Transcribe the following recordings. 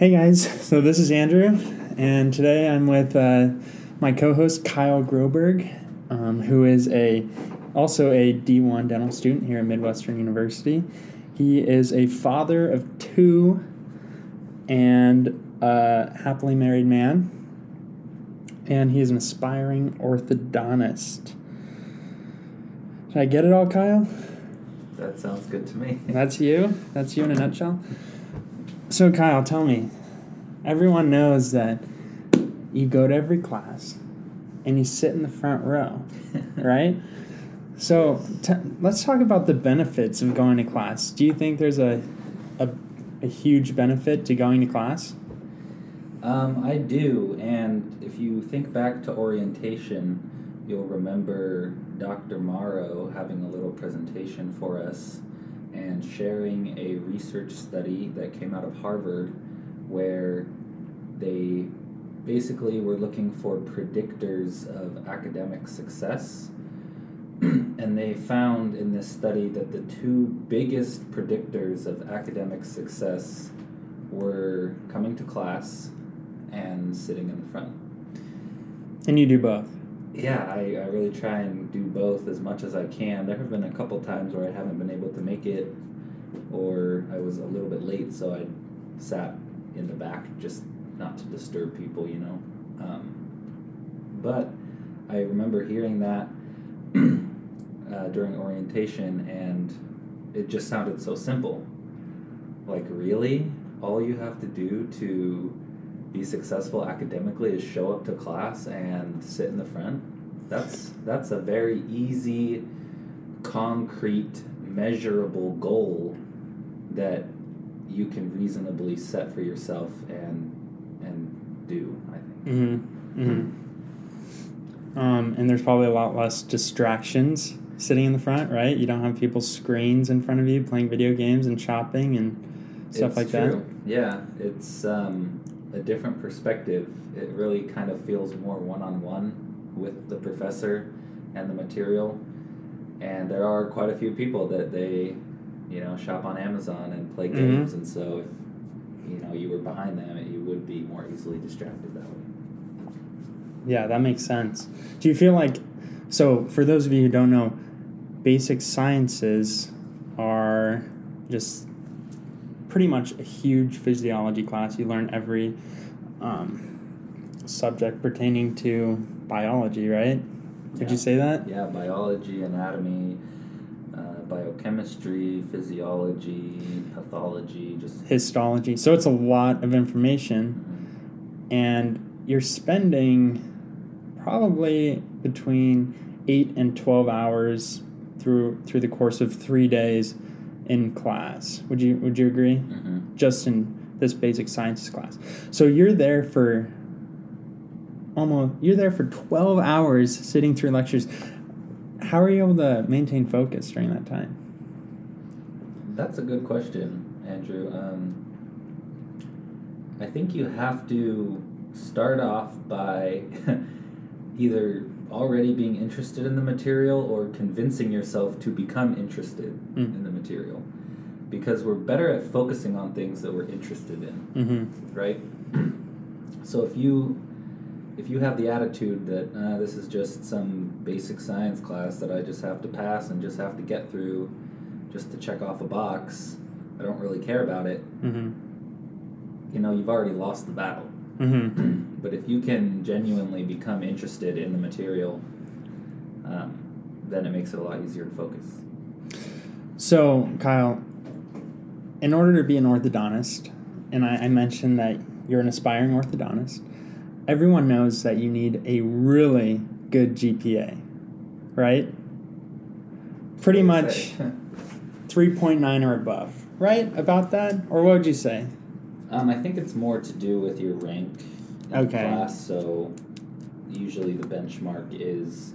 Hey guys, so this is Andrew, and today I'm with uh, my co-host Kyle Groberg, um, who is a also a D1 dental student here at Midwestern University. He is a father of two and a happily married man, and he is an aspiring orthodontist. Did I get it all, Kyle? That sounds good to me. That's you. That's you in a nutshell. So, Kyle, tell me. Everyone knows that you go to every class and you sit in the front row, right? So, t- let's talk about the benefits of going to class. Do you think there's a, a, a huge benefit to going to class? Um, I do, and if you think back to orientation, you'll remember Dr. Morrow having a little presentation for us and sharing a research study that came out of Harvard where they basically were looking for predictors of academic success. and they found in this study that the two biggest predictors of academic success were coming to class and sitting in the front. And you do both. Yeah, I, I really try and do both as much as I can. There have been a couple times where I haven't been able to make it, or I was a little bit late, so I sat in the back just not to disturb people, you know. Um, but I remember hearing that uh, during orientation, and it just sounded so simple. Like, really? All you have to do to be successful academically is show up to class and sit in the front. That's that's a very easy, concrete, measurable goal that you can reasonably set for yourself and and do. I think. Mm-hmm. Mm-hmm. Um, and there's probably a lot less distractions sitting in the front, right? You don't have people's screens in front of you playing video games and shopping and stuff It's like true. Yeah, it's um, a different perspective. It really kind of feels more one on one with the professor and the material. And there are quite a few people that they, you know, shop on Amazon and play Mhm. games, and so if you know you were behind them, you would be more easily distracted that way. Yeah, that makes sense. Do you feel like, so for those of you who don't know, basic sciences are just pretty much a huge physiology class. You learn every um, subject pertaining to biology, right? Did Yeah. you say that? Yeah, biology, anatomy, biochemistry, physiology, pathology, just Histology. So it's a lot of information. Mhm. and you're spending probably between 8 and 12 hours through through the course of 3 days in class would you would you agree Mhm. just in this basic sciences class so you're there for almost you're there for 12 hours sitting through lectures how are you able to maintain focus during that time That's a good question, Andrew. Um, I think you have to start off by either already being interested in the material or convincing yourself to become interested Mm. in the material. Because we're better at focusing on things that we're interested in, mm-hmm. right? so if you if you have the attitude that uh, this is just some basic science class that I just have to pass and just have to get through just to check off a box, I don't really care about it, Mm-hmm. you know, you've already lost the battle. Mm-hmm. but if you can genuinely become interested in the material, um, then it makes it a lot easier to focus. So, Kyle, in order to be an orthodontist, and I, I mentioned that you're an aspiring orthodontist, everyone knows that you need a really good GPA, right? Pretty much 3.9 or above, right? About that? Or what would you say? Um, I think it's more to do with your rank in Okay. class. So usually the benchmark is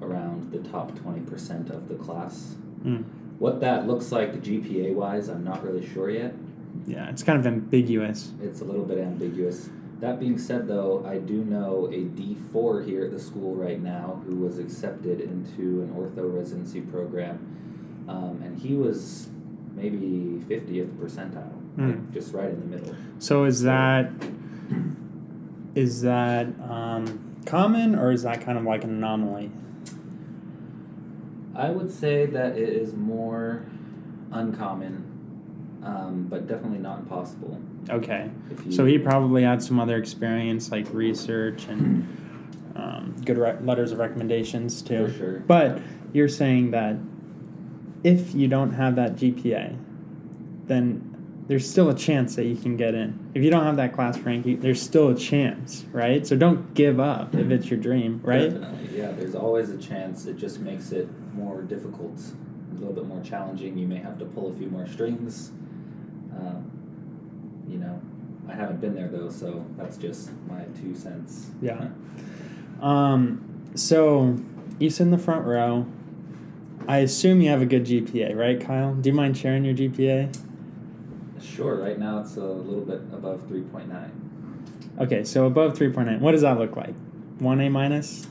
around the top twenty percent of the class. Mm. What that looks like GPA wise, I'm not really sure yet. Yeah, it's kind of ambiguous. It's a little bit ambiguous. That being said, though, I do know a D4 here at the school right now who was accepted into an ortho residency program, um, and he was maybe 50th percentile. Mm. like just right in the middle. So is that is that um, common or is that kind of like an anomaly? I would say that it is more uncommon, um, but definitely not impossible. Okay. You, So he probably had some other experience like research and um, good re- letters of recommendations too. for sure. But you're saying that if you don't have that GPA, then there's still a chance that you can get in. If you don't have that class rank, you, there's still a chance, right? So don't give up if it's your dream, right? Definitely, yeah. There's always a chance. It just makes it more difficult, a little bit more challenging. You may have to pull a few more strings. Um, you know, I haven't been there though, so that's just my two cents. Yeah. Um, so you sit in the front row. I assume you have a good GPA, right, Kyle? Do you mind sharing your GPA? Sure. Right now it's a little bit above three point nine. Okay, so above 3.9. What does that look like? 1A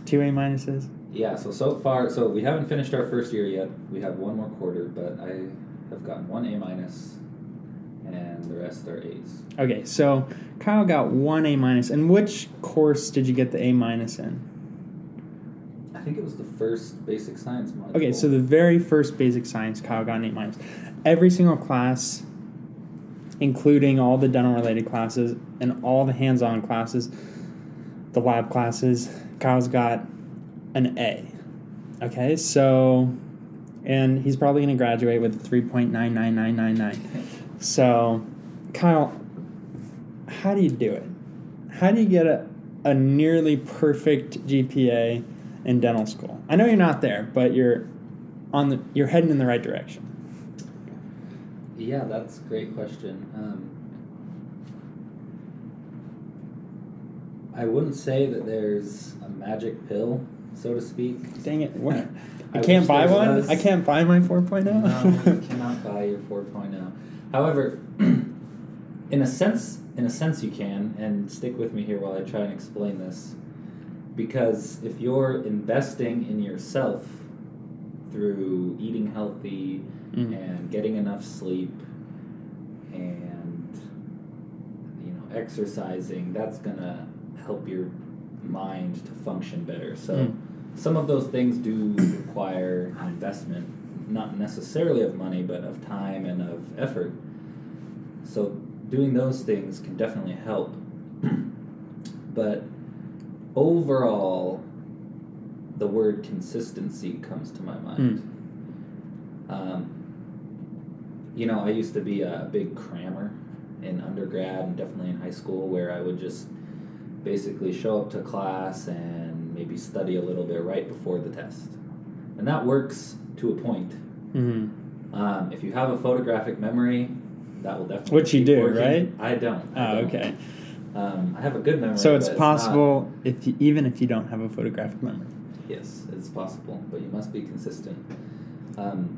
2A minuses? Yeah. So so far, so we haven't finished our first year yet. We have one more quarter, but I have gotten one A minus, and the rest are A's. Okay, so Kyle got 1A minus. And which course did you get the A minus in? I think it was the first basic science module. Okay, so the very first basic science, Kyle got an A minus. Every single class, including all the dental related classes and all the hands on classes, the lab classes, Kyle's got an A. Okay, so, and he's probably going to graduate with a 3.99999. So, Kyle, how do you do it? How do you get a, a nearly perfect GPA in dental school? I know you're not there, but you're on the you're heading in the right direction. Yeah, that's a great question. Um, I wouldn't say that there's a magic pill, so to speak. Dang it! What? I, I can't buy one. was. I can't buy my 4.0. No, you cannot buy your 4.0. However, in a sense, in a sense, you can. And stick with me here while I try and explain this, because if you're investing in yourself through eating healthy Mm. and getting enough sleep and you know exercising, that's gonna help your mind to function better. So. Mm. Some of those things do require an investment, not necessarily of money, but of time and of effort. So, doing those things can definitely help. but overall, the word consistency comes to my mind. Um, you know, I used to be a big crammer in undergrad and definitely in high school where I would just basically show up to class and maybe study a little bit right before the test. And that works to a point. Hmm Um, if you have a photographic memory, that will definitely. Which you do, working. right? I don't. I Oh, don't. okay. Um, I have a good memory. So it's possible if you, even if you don't have a photographic memory. Yes, it's possible, but you must be consistent. Um,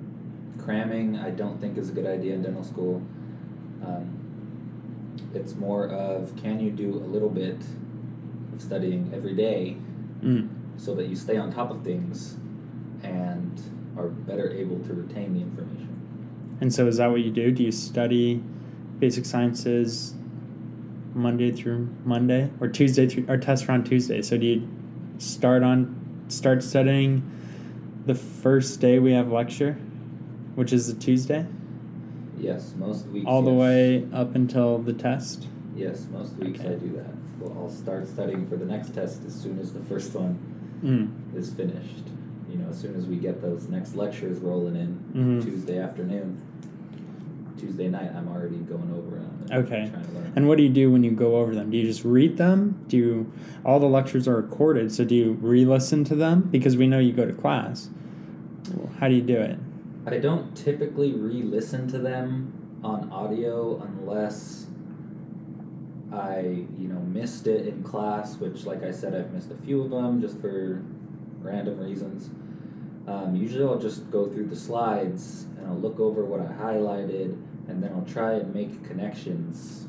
cramming, I don't think is a good idea in dental school. Um, it's more of can you do a little bit of studying every day Mm. so that you stay on top of things and are better able to retain the information. And so is that what you do? Do you study basic sciences Monday through Monday or Tuesday through or test on Tuesday? So do you start on start studying the first day we have lecture, which is a Tuesday, Yes, most weeks. all the yes. way up until the test? Yes, most weeks Okay. I do that. Well, I'll start studying for the next test as soon as the first one Mm. is finished. You know, as soon as we get those next lectures rolling in Mhm. Tuesday afternoon, Tuesday night, I'm already going over them. And Okay. Trying to learn. And what do you do when you go over them? Do you just read them? Do you, all the lectures are recorded, so do you re-listen to them because we know you go to class? How do you do it? I don't typically re-listen to them on audio unless I, you know, missed it in class. Which, like I said, I've missed a few of them just for random reasons. Um, usually, I'll just go through the slides and I'll look over what I highlighted, and then I'll try and make connections.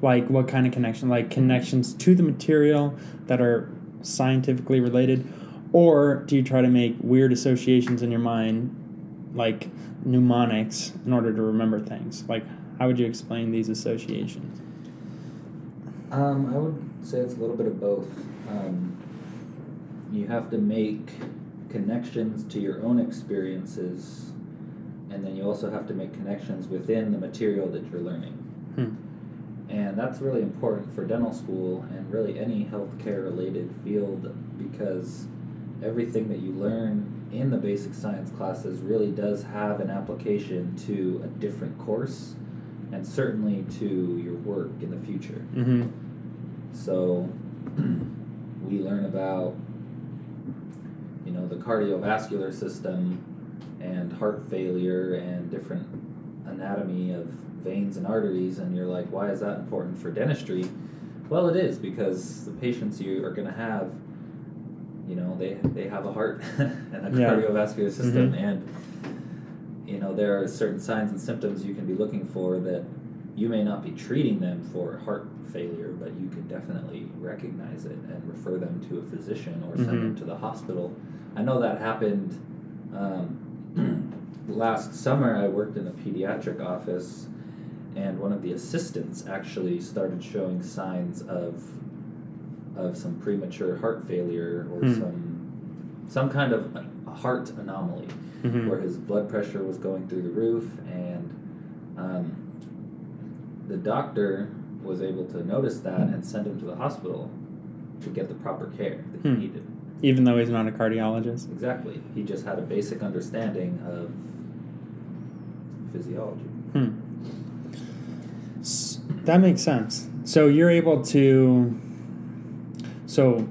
Like what kind of connection? Like connections to the material that are scientifically related, or do you try to make weird associations in your mind, like mnemonics, in order to remember things? Like How would you explain these associations? Um, I would say it's a little bit of both. Um, you have to make connections to your own experiences, and then you also have to make connections within the material that you're learning. Hmm. And that's really important for dental school and really any healthcare related field because everything that you learn in the basic science classes really does have an application to a different course and certainly to your work in the future. Mm-hmm. So we learn about you know the cardiovascular system and heart failure and different anatomy of veins and arteries and you're like why is that important for dentistry well it is because the patients you are going to have you know they they have a heart and a Yeah. cardiovascular system Mhm. and you know there are certain signs and symptoms you can be looking for that you may not be treating them for heart failure but you can definitely recognize it and refer them to a physician or send them Mhm. to the hospital i know that happened um, last summer i worked in a pediatric office and one of the assistants actually started showing signs of of some premature heart failure or Hmm. some some kind of a heart anomaly Mhm. where his blood pressure was going through the roof and um, the doctor was able to notice that and send him to the hospital to get the proper care that he Hmm. needed Even though he's not a cardiologist. exactly he just had a basic understanding of physiology Hmm. That makes sense. So you're able to, so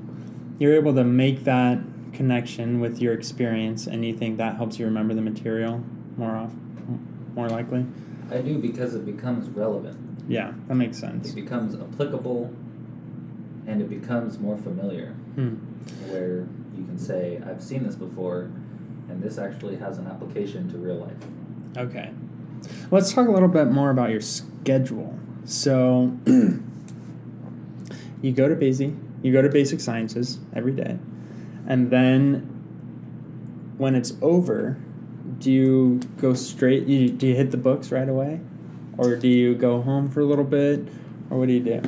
you're able to make that connection with your experience, and you think that helps you remember the material more often, more likely. i do because it becomes relevant Yeah, that makes sense. it becomes applicable and it becomes more familiar Hmm. where you can say i've seen this before and this actually has an application to real life Okay. Let's talk a little bit more about your schedule. So you go to basic you go to basic sciences every day. And then when it's over, do you go straight you, do you hit the books right away? Or do you go home for a little bit? Or what do you do?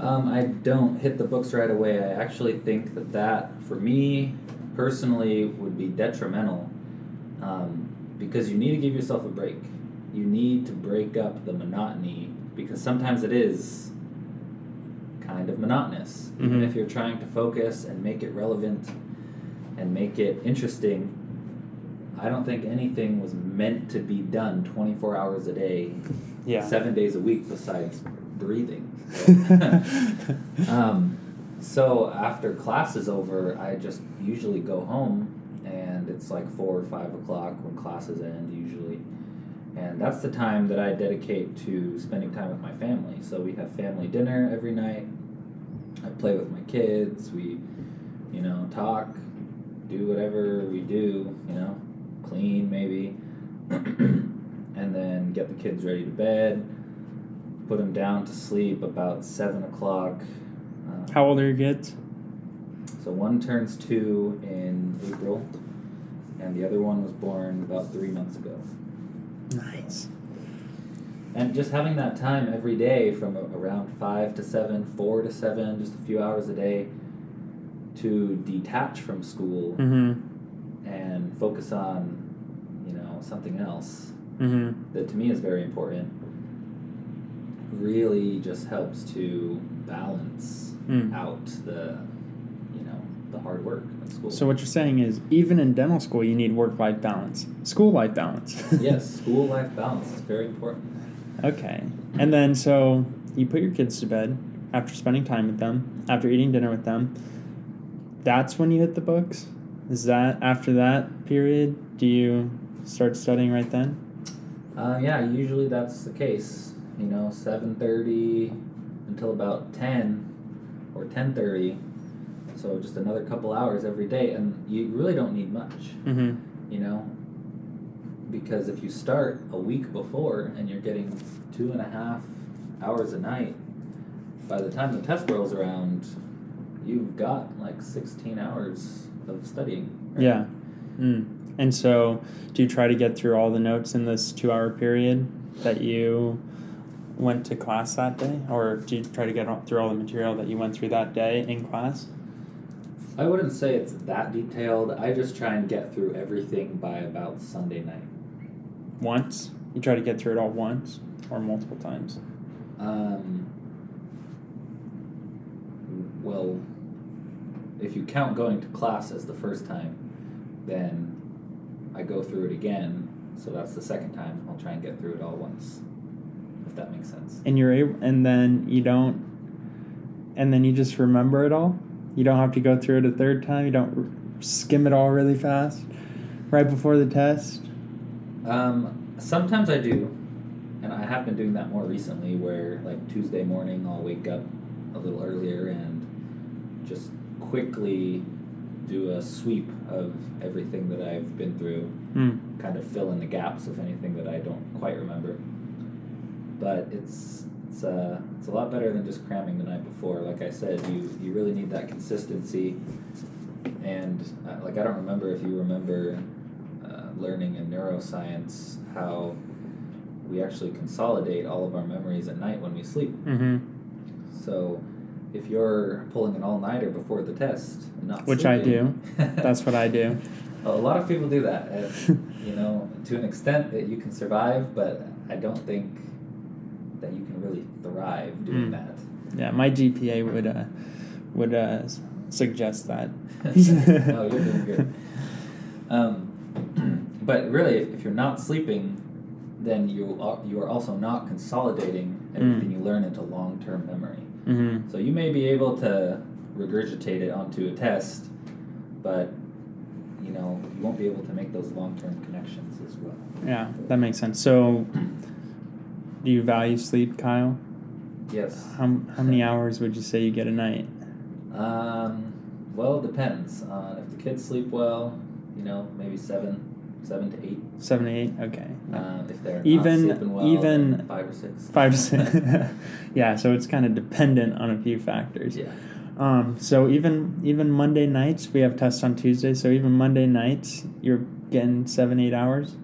Um, I don't hit the books right away. I actually think that that, for me personally, would be detrimental um, because you need to give yourself a break. You need to break up the monotony because sometimes it is kind of monotonous. Even Mhm. if you're trying to focus and make it relevant and make it interesting, I don't think anything was meant to be done 24 hours a day Yeah. seven days a week besides breathing. um, so after class is over, I just usually go home, and it's like four or five o'clock when classes end usually, and that's the time that I dedicate to spending time with my family. So we have family dinner every night. I play with my kids. We, you know, talk, do whatever we do. You know, clean maybe, and then get the kids ready to bed put them down to sleep about seven o'clock. Uh, How old are your kids? so one turns two in April, and the other one was born about three months ago. Nice. And just having that time every day from around five to seven, four to seven, just a few hours a day, to detach from school Mm-hmm. And focus on, you know, something else Mm-hmm. that to me is very important. Really, just helps to balance Mm. out the, you know, the hard work at school. So what you're saying is even in dental school you need work life balance. School life balance. yes, school life balance is very important. Okay. And then so you put your kids to bed after spending time with them, after eating dinner with them. That's when you hit the books? Is that after that period do you start studying right then? Uh, yeah, usually that's the case. You know, seven thirty until about ten or ten thirty. So just another couple hours every day, and you really don't need much. Mm-hmm. You know, because if you start a week before and you're getting two and a half hours a night, by the time the test rolls around, you've got like sixteen hours of studying. right? Yeah. Mm. And so do you try to get through all the notes in this two hour period? that you went to class that day, or do you try to get through all the material that you went through that day in class? I wouldn't say it's that detailed. I just try and get through everything by about Sunday night. Once you try to get through it all once or multiple times. Um, well, if you count going to class as the first time, then I go through it again. So that's the second time. I'll try and get through it all once, if that makes sense. and you're able, and then you don't, and then you just remember it all. You don't have to go through it a third time. You don't skim it all really fast, right before the test. Um, sometimes I do, and I have been doing that more recently. Where like Tuesday morning, I'll wake up a little earlier and just quickly do a sweep of everything that I've been through, Hmm. kind of fill in the gaps of anything that I don't quite remember. But it's it's uh, it's a lot better than just cramming the night before. Like I said, you you really need that consistency. And uh, like I don't remember if you remember uh, learning in neuroscience how we actually consolidate all of our memories at night when we sleep. Mm-hmm. So if you're pulling an all nighter before the test Which I do, That's what I do. a lot of people do that, and, you know, to an extent that you can survive, but I don't think that you can really thrive doing Mm. that. Yeah, my GPA would uh, would uh, suggest that. no, you're doing good. Um, but really, if, if you're not sleeping, then you are, you are also not consolidating everything Mm. you learn into long term memory. Mm-hmm. So you may be able to regurgitate it onto a test, but you know you won't be able to make those long term connections as well. Yeah, that makes sense. So, do you value sleep, Kyle? Yes. How, how many hours would you say you get a night? Um, well, it depends on if the kids sleep well. You know, maybe seven, seven to eight. Seven, to eight. Okay. Um, if they're Even- well, even five or six. Five to six. yeah, so it's kind of dependent on a few factors. Yeah. Um, so even even Monday nights, we have tests on Tuesday. So even Monday nights, you're getting seven, eight hours.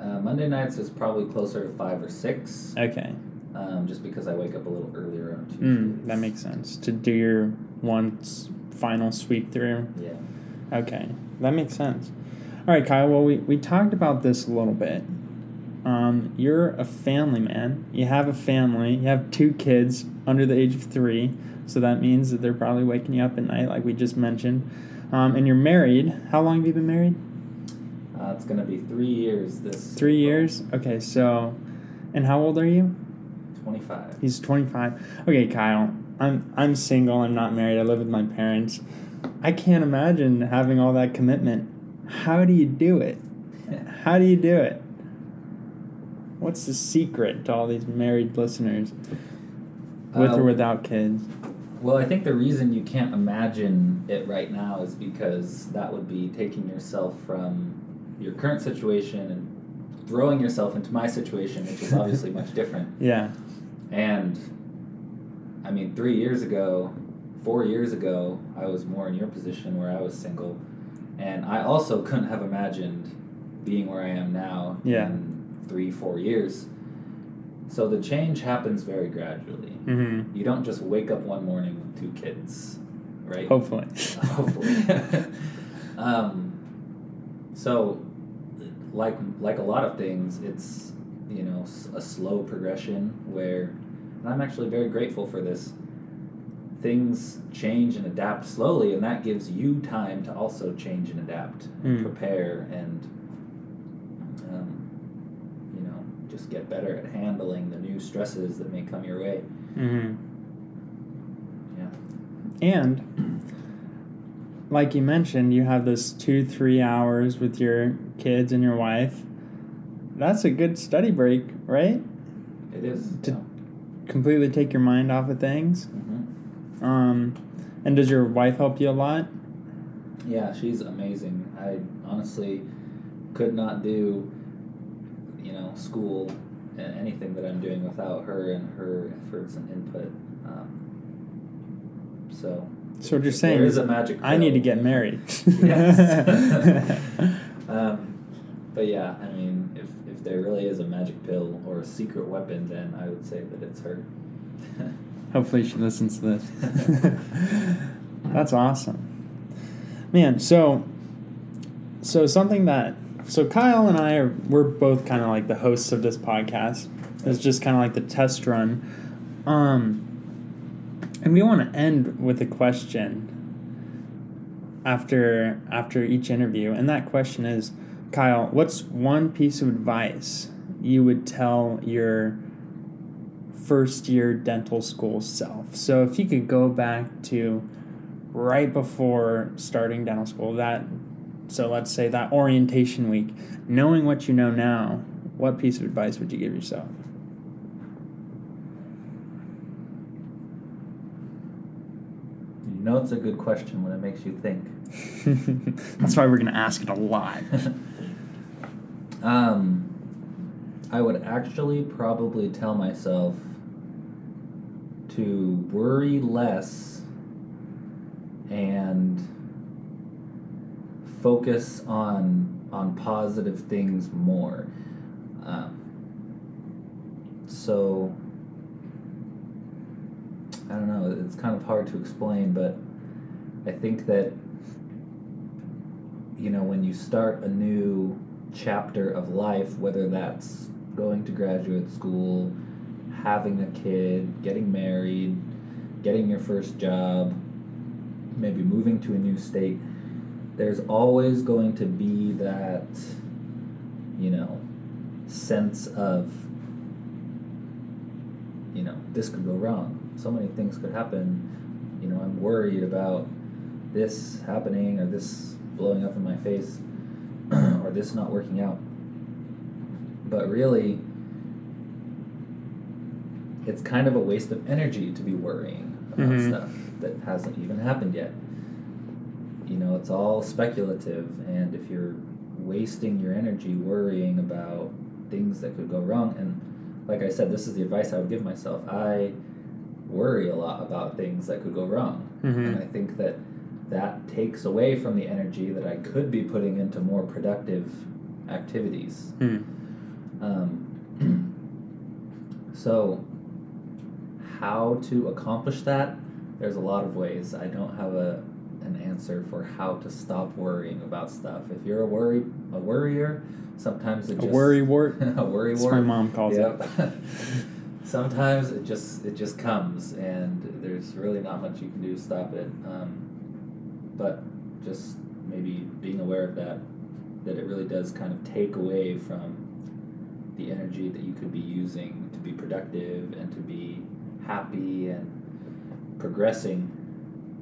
Uh, Monday nights is probably closer to five or six, Okay. um, just because I wake up a little earlier on Tuesday. Mm, that makes sense to do your one s- final sweep through. Yeah. Okay, that makes sense. All right, Kyle. Well, we, we talked about this a little bit. Um, you're a family man. You have a family. You have two kids under the age of three. So that means that they're probably waking you up at night, like we just mentioned. Um, and you're married. How long have you been married? Uh, it's gonna be three years this. Three years. Okay, so, and how old are you? Twenty-five. He's 25. Okay, Kyle. I'm I'm single. I'm not married. I live with my parents. I can't imagine having all that commitment. How do you do it? How do you do it? What's the secret to all these married listeners, with Uh, or without kids? Well, I think the reason you can't imagine it right now is because that would be taking yourself from your current situation and throwing yourself into my situation, which is obviously much different. Yeah. And I mean, three years ago, four years ago, I was more in your position where I was single, and I also couldn't have imagined being where I am now Yeah. in three, four years. So the change happens very gradually. Mm-hmm. You don't just wake up one morning with two kids, right? Hopefully. Hopefully. um, so, like like a lot of things, it's you know a slow progression where, and I'm actually very grateful for this. Things change and adapt slowly, and that gives you time to also change and adapt, and Mm. prepare, and um, you know just get better at handling the new stresses that may come your way. mm-hmm. Yeah. And like you mentioned, you have this two, three hours with your kids and your wife. That's a good study break, right? It is. To- yeah. Completely take your mind off of things. Mhm. Um, and does your wife help you a lot? Yeah, she's amazing. I honestly could not do, you know, school and anything that I'm doing without her and her efforts and input. Um, so So what you're saying there is, a magic. I need to get married. yes. um, but yeah, I mean, if if there really is a magic pill or a secret weapon, then I would say that it's her. Hopefully, she listens to this. That's awesome, man. So, so something that so Kyle and I are we're both kind of like the hosts of this podcast. It's just kind of like the test run, um, and we want to end with a question after after each interview, and that question is, Kyle, what's one piece of advice you would tell your first year dental school self? So if you could go back to right before starting dental school, that so let's say that orientation week, knowing what you know now, what piece of advice would you give yourself? You know, it's a good question when it makes you think. That's why we're going to ask it a lot. um, I would actually probably tell myself to worry less and focus on on positive things more. Um, so I don't know. It's kind of hard to explain, but I think that you know when you start a new chapter of life, whether that's going to graduate school, having a kid, getting married, getting your first job, maybe moving to a new state, there's always going to be that, you know, sense of, you know, this could go wrong. So many things could happen. You know, I'm worried about this happening or this blowing up in my face or this not working out. But really, it's kind of a waste of energy to be worrying about Mhm. stuff that hasn't even happened yet. You know, it's all speculative, and if you're wasting your energy worrying about things that could go wrong, and like I said, this is the advice I would give myself. I worry a lot about things that could go wrong, and Mhm. I think that that takes away from the energy that I could be putting into more productive activities. Hmm. Um, so, how to accomplish that? There's a lot of ways. I don't have a an answer for how to stop worrying about stuff. If you're a worry a worrier, sometimes it A just worry wart. a worry wart. my mom calls Yep. it. sometimes it just it just comes, and there's really not much you can do to stop it. Um, but just maybe being aware of that, that it really does kind of take away from the energy that you could be using to be productive and to be happy and progressing.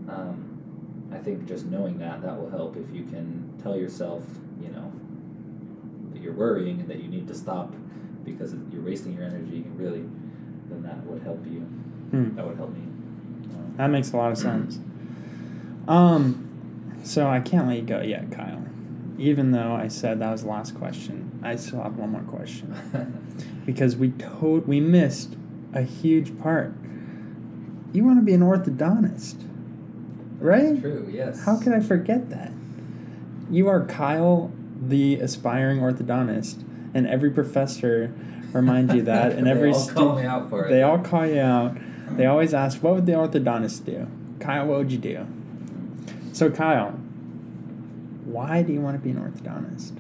Um, I think just knowing that that will help if you can tell yourself, you know, that you're worrying and that you need to stop because you're wasting your energy. Really, then that would help you. Hmm. That would help me. Um, That makes a lot of sense. Um, so I can't let you go yet, Kyle. Even though I said that was the last question, I still have one more question because we told we missed a huge part. You want to be an orthodontist, right? True. Yes. How could I forget that? You are Kyle, the aspiring orthodontist, and every professor reminds you that, and They every all stu- call me out for it. They all call you out. They always ask, "What would the orthodontist do?" Kyle, what would you do? So, Kyle, why do you want to be an orthodontist?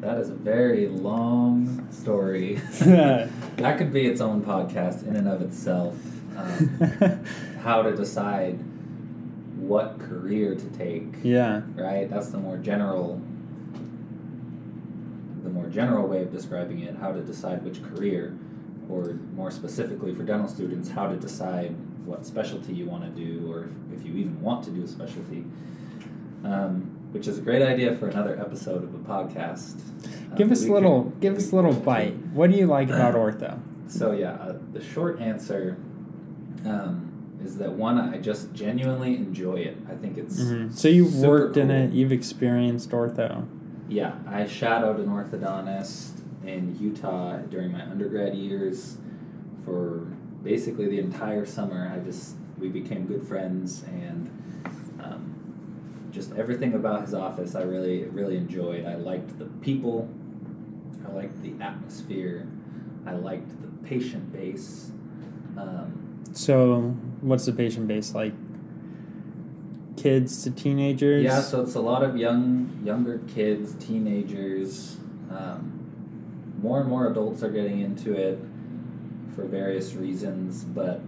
That is a very long story. that could be its own podcast in and of itself. Um, how to decide what career to take. yeah. Right. That's the more general. The more general way of describing it. How to decide which career, or more specifically for dental students, how to decide what specialty you want to do, or if, if you even want to do a specialty. Um, which is a great idea for another episode of a podcast. Uh, Give us a little. can- Give us a little bite. What do you like about ortho? So yeah, uh, the short answer um, is that one, I just genuinely enjoy it. I think it's Mhm. So you've worked in it. You've experienced ortho. Yeah, I shadowed an orthodontist in Utah during my undergrad years for basically the entire summer. I just we became good friends and just everything about his office I really really enjoyed. I liked the people, I liked the atmosphere, I liked the patient base. Um, So, what's the patient base like? Kids to teenagers? yeah, so it's a lot of young younger kids, teenagers. Um, more and more adults are getting into it for various reasons, but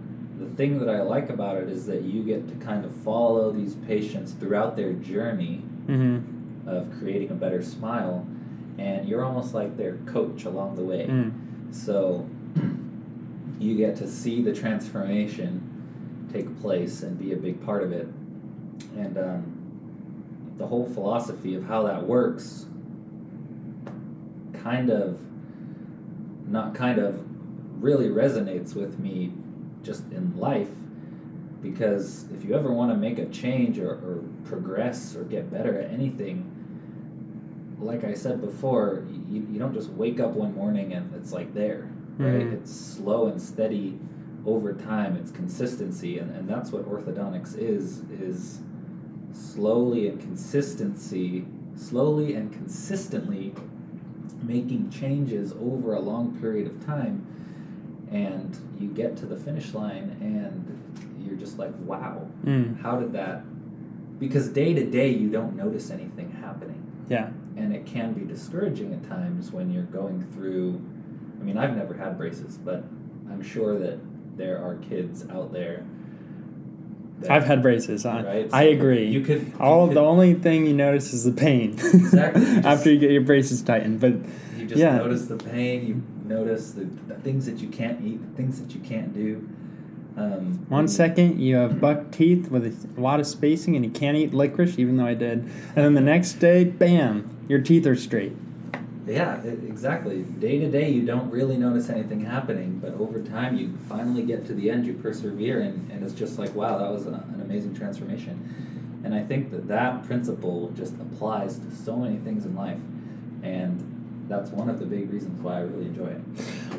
the thing that I like about it is that you get to kind of follow these patients throughout their journey Mm-hmm. of creating a better smile, and you're almost like their coach along the way. Mm. So you get to see the transformation take place and be a big part of it. And um, the whole philosophy of how that works kind of, not kind of, really resonates with me just in life because if you ever want to make a change or, or progress or get better at anything, like I said before, you, you don't just wake up one morning and it's like there, right? Mhm. It's slow and steady over time. It's consistency, and, and that's what orthodontics is is slowly and consistency, slowly and consistently making changes over a long period of time, and you get to the finish line and you're just like, wow, Mm. how did that? Because day to day you don't notice anything happening Yeah. and it can be discouraging at times when you're going through i mean i've never had braces but i'm sure that there are kids out there that- I've had braces. I, right? I agree. you could you All could- the only thing you notice is the pain. Exactly, just- After you get your braces tightened, but you just yeah. notice the pain you notice the, the things that you can't eat the things that you can't do um, one second you have buck teeth with a lot of spacing and you can't eat licorice, even though I did, and then the next day, bam, your teeth are straight. Yeah, e- exactly. Day to day, you don't really notice anything happening, but over time, you finally get to the end, you persevere, and, and it's just like, wow, that was a, an amazing transformation. And I think that that principle just applies to so many things in life, and that's one of the big reasons why I really enjoy it.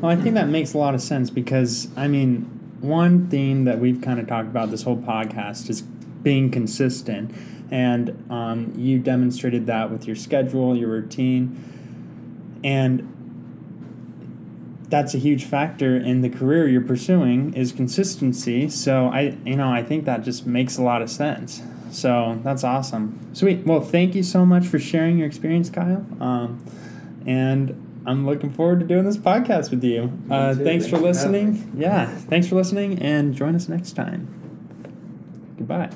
Well, I think that makes a lot of sense because, I mean, one theme that we've kind of talked about this whole podcast is being consistent. And um, you demonstrated that with your schedule, your routine. And that's a huge factor in the career you're pursuing is consistency. So I, you know, I think that just makes a lot of sense. So that's awesome. Sweet. Well, thank you so much for sharing your experience, Kyle. Um, and I'm looking forward to doing this podcast with you. Uh, too. thanks Thanks for listening. Yeah, thanks for listening, and join us next time. Goodbye.